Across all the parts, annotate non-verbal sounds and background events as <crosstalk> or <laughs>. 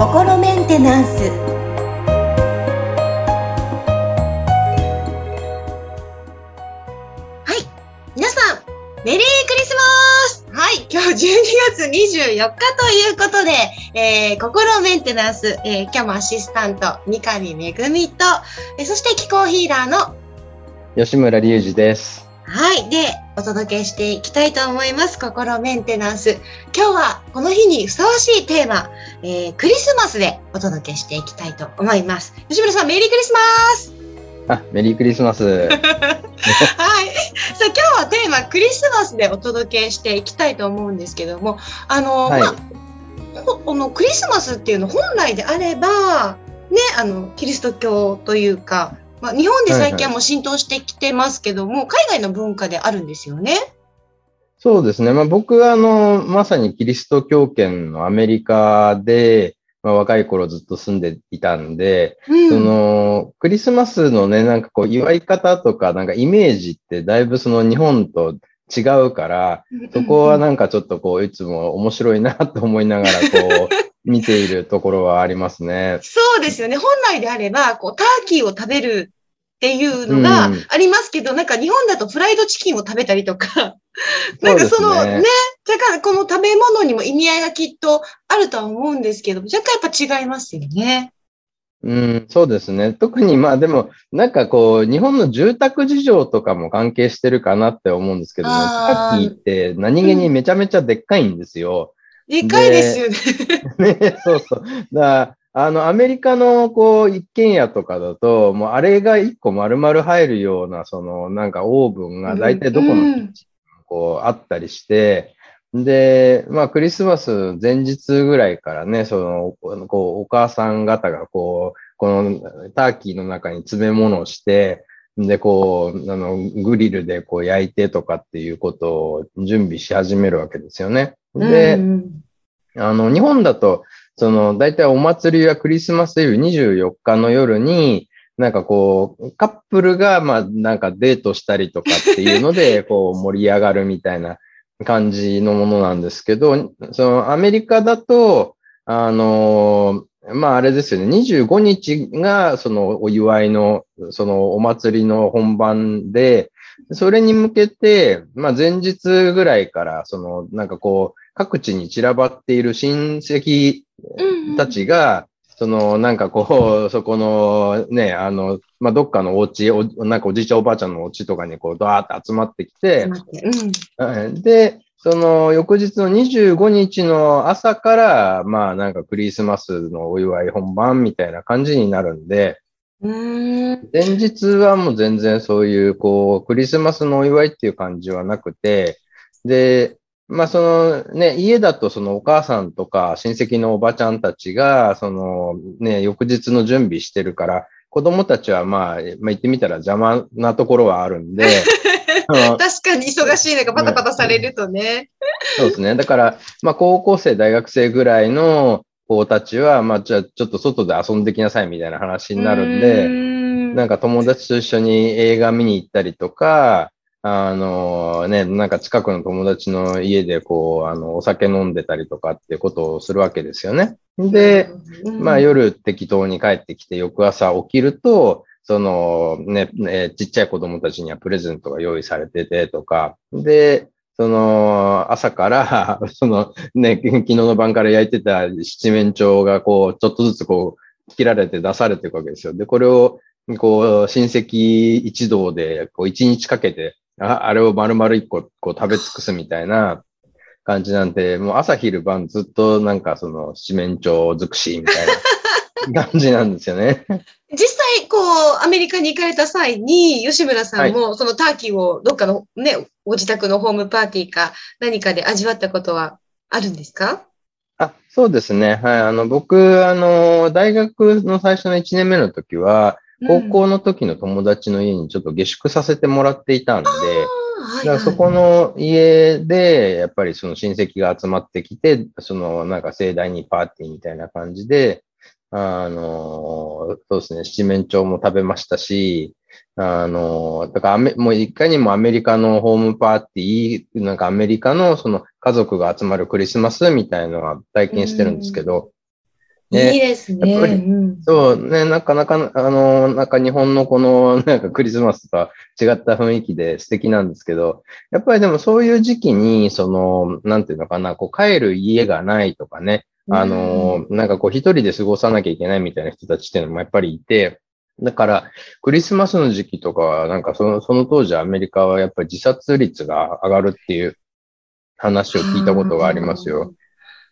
心メンテナンスはい。皆さん、メリークリスマスはい。今日12月24日ということで、えー、心メンテナンス、えー、今日もアシスタント、三上めぐみと、えー、そして気候ヒーラーの吉村隆二です。はい。で、お届けしていきたいと思います。心メンテナンス。今日はこの日にふさわしいテーマ、えー、クリスマスでお届けしていきたいと思います。吉村さん、メリークリスマスあ、メリークリスマス。<laughs> はい。さあ、今日はテーマ、クリスマスでお届けしていきたいと思うんですけども、あの、はいまあ、このクリスマスっていうの本来であれば、ね、あの、キリスト教というか、まあ、日本で最近はもう浸透してきてますけども、海外の文化であるんですよね。そうですね。まあ、僕は、あの、まさにキリスト教圏のアメリカで、まあ、若い頃ずっと住んでいたんで、うん。その、クリスマスのね、なんかこう、祝い方とか、なんかイメージってだいぶその日本と違うから、そこはなんかちょっとこう、いつも面白いなと思いながら、こう、<laughs> 見ているところはありますね。そうですよね。本来であれば、こう、ターキーを食べるっていうのがうんありますけど、なんか日本だとフライドチキンを食べたりとか、<laughs> なんかそのねね、だからこの食べ物にも意味合いがきっとあるとは思うんですけど、若干やっぱ違いますよね。うん、そうですね。特にまあでも、なんかこう、日本の住宅事情とかも関係してるかなって思うんですけどね、あーターキーって何気にめちゃめちゃでっかいんですよ。でかいですよね。ね、<laughs> そうそう。だからあの、アメリカのこう、一軒家とかだと、もうあれが一個丸々入るような、その、なんかオーブンが大体どこのキッチンにもこう、あったりして、で、まあ、クリスマス前日ぐらいからね、その、こう、お母さん方がこう、このターキーの中に詰め物をして、で、こう、あの、グリルでこう焼いてとかっていうことを準備し始めるわけですよね。で、うんあの、日本だと、その、大体お祭りはクリスマスイブ24日の夜に、なんかこう、カップルが、まあ、なんかデートしたりとかっていうので、<laughs> こう、盛り上がるみたいな感じのものなんですけど、その、アメリカだと、あの、まあ、あれですよね、25日が、その、お祝いの、その、お祭りの本番で、それに向けて、まあ、前日ぐらいから、その、なんかこう、各地に散らばっている親戚うん。たちが、その、なんかこう、そこのね、あの、まあ、どっかのお家お、なんかおじいちゃんおばあちゃんのお家とかにこう、ドワーって集まってきて、うんはいで、その翌日の25日の朝から、まあなんかクリスマスのお祝い本番みたいな感じになるんで、うーん。前日はもう全然そういう、こう、クリスマスのお祝いっていう感じはなくて、で、まあそのね、家だとそのお母さんとか親戚のおばちゃんたちが、そのね、翌日の準備してるから、子供たちはまあ、まあ言ってみたら邪魔なところはあるんで、<laughs> うん確かに忙しい中パタパタされるとね。そうですね。だから、まあ、高校生、大学生ぐらいの子たちは、まあ、じゃあ、ちょっと外で遊んできなさいみたいな話になるんで、なんか、か友達と一緒に映画見に行ったりとか、あのね、なんか近くの友達の家でこう、あの、お酒飲んでたりとかってことをするわけですよね。で、まあ夜適当に帰ってきて翌朝起きると、そのね、ねちっちゃい子供たちにはプレゼントが用意されててとか、で、その朝から、<laughs> そのね、昨日の晩から焼いてた七面鳥がこう、ちょっとずつこう、切られて出されていくわけですよ。で、これを、こう、親戚一同で、こう、一日かけて、ああれを丸々一個、こう、食べ尽くすみたいな感じなんで、もう朝昼晩ずっとなんかその、七面鳥尽くしみたいな <laughs> 感じなんですよね。実際、こう、アメリカに行かれた際に、吉村さんも、そのターキーをどっかのね、ご自宅のホームパーティーか何かで味わったことはあるんですか？あ、そうですね。はい。あの、僕、あの、大学の最初の1年目の時は、高校の時の友達の家にちょっと下宿させてもらっていたんで、だからそこの家で、やっぱりその親戚が集まってきて、そのなんか盛大にパーティーみたいな感じで、あの、そうですね、七面鳥も食べましたし、あの、だからアメ、もういかにもアメリカのホームパーティー、なんかアメリカのその家族が集まるクリスマスみたいなのは体験してるんですけど、ね、いいですね。うん、そうね、なかなか、あの、なんか日本のこの、<laughs> なんかクリスマスとは違った雰囲気で素敵なんですけど、やっぱりでもそういう時期に、その、なんていうのかな、こう帰る家がないとかね、あの、なんかこう一人で過ごさなきゃいけないみたいな人たちっていうのもやっぱりいて、だから、クリスマスの時期とかは、なんかその、その当時アメリカはやっぱり自殺率が上がるっていう話を聞いたことがありますよ。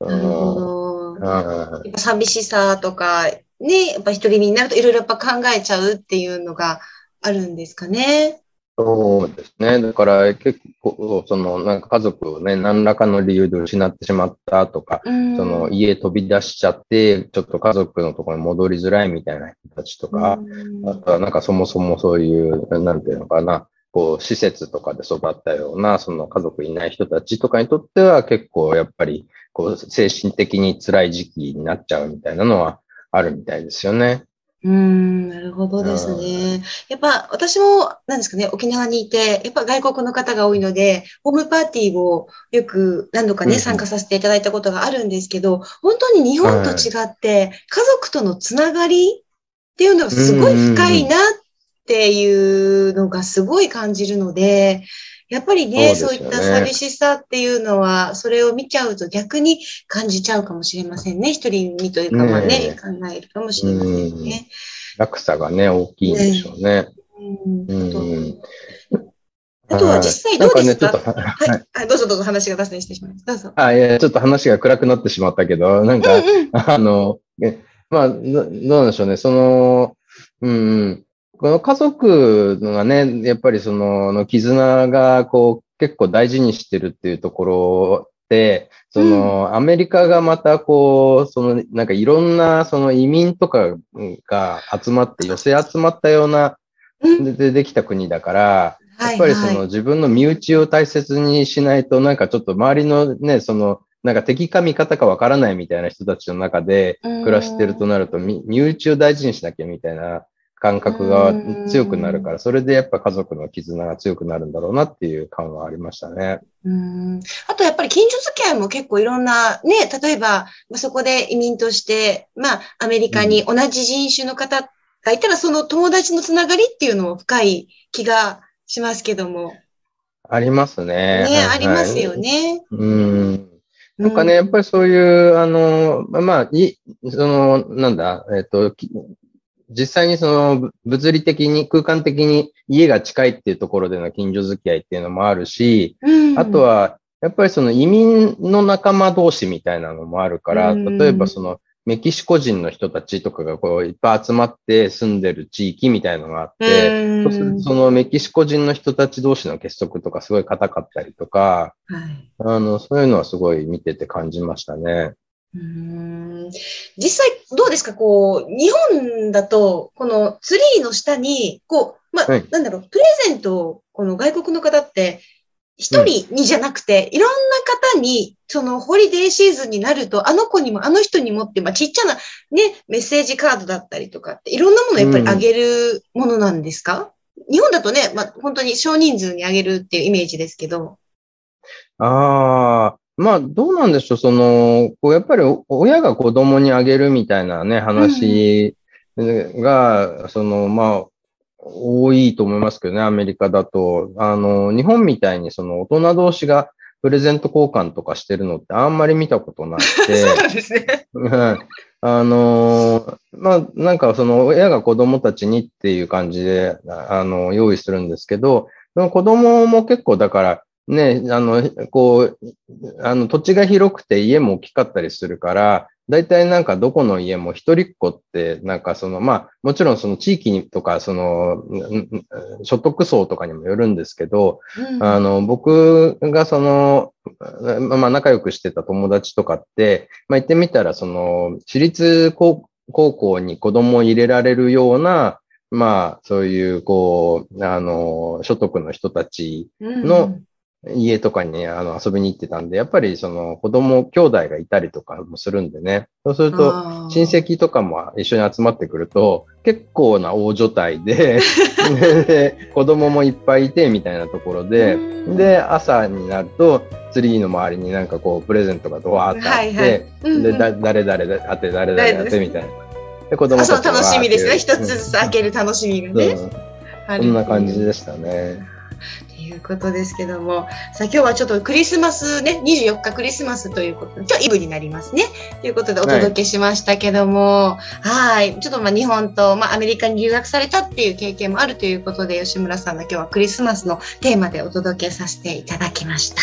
なるほど。やっぱ寂しさとか、ね、やっぱ一人になるといろいろやっぱ考えちゃうっていうのがあるんですかね。そうですね。だから結構、その、なんか家族をね、何らかの理由で失ってしまったとか、その家飛び出しちゃって、ちょっと家族のところに戻りづらいみたいな人たちとか、あとはなんかそもそもそういう、なんていうのかな、こう、施設とかで育ったような、その家族いない人たちとかにとっては結構やっぱり、こう、精神的に辛い時期になっちゃうみたいなのはあるみたいですよね。うん、なるほどですね。やっぱ私も、なんですかね、沖縄にいて、やっぱ外国の方が多いので、ホームパーティーをよく何度かね、参加させていただいたことがあるんですけど、本当に日本と違って、家族とのつながりっていうのがすごい深いなっていうのがすごい感じるので、やっぱりねそう、いった寂しさっていうのは、それを見ちゃうと逆に感じちゃうかもしれませんね。一人にというか、まあね、ね考えるかもしれませんね。落差がね、大きいんでしょうね。うんあとは実際どうですか、ね、はい、どうぞどうぞ話が脱線してしまいます。どうぞ。あ、いや、ちょっと話が暗くなってしまったけど、なんか、うんうん、あの、まあど、どうなんでしょうね。その、うん、この家族がね、やっぱりその、の絆がこう結構大事にしてるっていうところで、その、うん、アメリカがまたこう、その、なんかいろんなその移民とかが集まって、寄せ集まったような、でできた国だから、やっぱりその自分の身内を大切にしないと、なんかちょっと周りのね、その、なんか敵か味方かわからないみたいな人たちの中で暮らしてるとなると、身内を大事にしなきゃみたいな感覚が強くなるから、それでやっぱ家族の絆が強くなるんだろうなっていう感はありましたね。うんあとやっぱり近所付き合いも結構いろんな、ね、例えば、まあ、そこで移民として、まあ、アメリカに同じ人種の方がいたら、その友達のつながりっていうのも深い気がしますけども。ありますね。ね、はいはい、ありますよね。うん。なんかね、やっぱりそういう、あの、まあ、い、その、なんだ、えっ、と、実際にその物理的に空間的に家が近いっていうところでの近所付き合いっていうのもあるし、うん、あとはやっぱりその移民の仲間同士みたいなのもあるから、例えばそのメキシコ人の人たちとかがこういっぱい集まって住んでる地域みたいなのがあって、そのメキシコ人の人たち同士の結束とかすごい硬かったりとか、はい、あの、そういうのはすごい見てて感じましたね。うん。実際どうですか？こう、日本だと、このツリーの下に、こう、まあ、はい、なんだろう、プレゼントを、この外国の方って、一人にじゃなくて、うん、いろんな方に、そのホリデーシーズンになると、あの子にもあの人にもって、まあ、ちっちゃなね、メッセージカードだったりとかって、いろんなものやっぱりあげるものなんですか、うん、日本だとね、まあ、本当に少人数にあげるっていうイメージですけど。ああ、まあ、どうなんでしょう、その、こうやっぱり親が子供にあげるみたいなね、話が、うん、その、まあ、多いと思いますけどね、アメリカだと。あの、日本みたいにその大人同士がプレゼント交換とかしてるのってあんまり見たことなくて。<laughs> そうなんですね。あの、まあ、なんかその親が子供たちにっていう感じで、あの、用意するんですけど、子供も結構だから、ね、あの、こう、あの、土地が広くて家も大きかったりするから、大体なんかどこの家も一人っ子って、なんかその、まあ、もちろんその地域にとか、その、所得層とかにもよるんですけど、うん、あの、僕がその、まあ、仲良くしてた友達とかって、まあ、言ってみたら、その、私立高校に子供を入れられるような、まあ、そういう、こう、あの、所得の人たちの、うん家とかにあの遊びに行ってたんで、やっぱりその子供、兄弟がいたりとかもするんでね。そうすると、親戚とかも一緒に集まってくると、結構な大所帯で <laughs> で、子供もいっぱいいてみたいなところで、で、朝になると、ツリーの周りになんかこう、プレゼントがドワーってあって、で、だ誰々であって、誰々あってみたいな。で、子供たちそう、楽しみですね。一つずつ開ける楽しみがね。そんな感じでしたね。いうことですけども、さあ今日はちょっとクリスマスね、24日クリスマスということで、今日イブになりますね。ということでお届けしましたけども、はい、ちょっとまあ日本と、まあアメリカに留学されたっていう経験もあるということで、吉村さんが今日はクリスマスのテーマでお届けさせていただきました。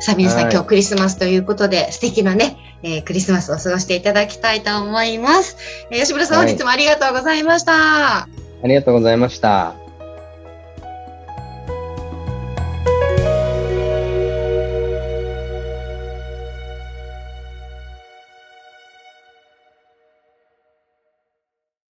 さあ皆さん、今日クリスマスということで、素敵なね、えー、クリスマスを過ごしていただきたいと思います。えー、吉村さん、本日もありがとうございました。ありがとうございました。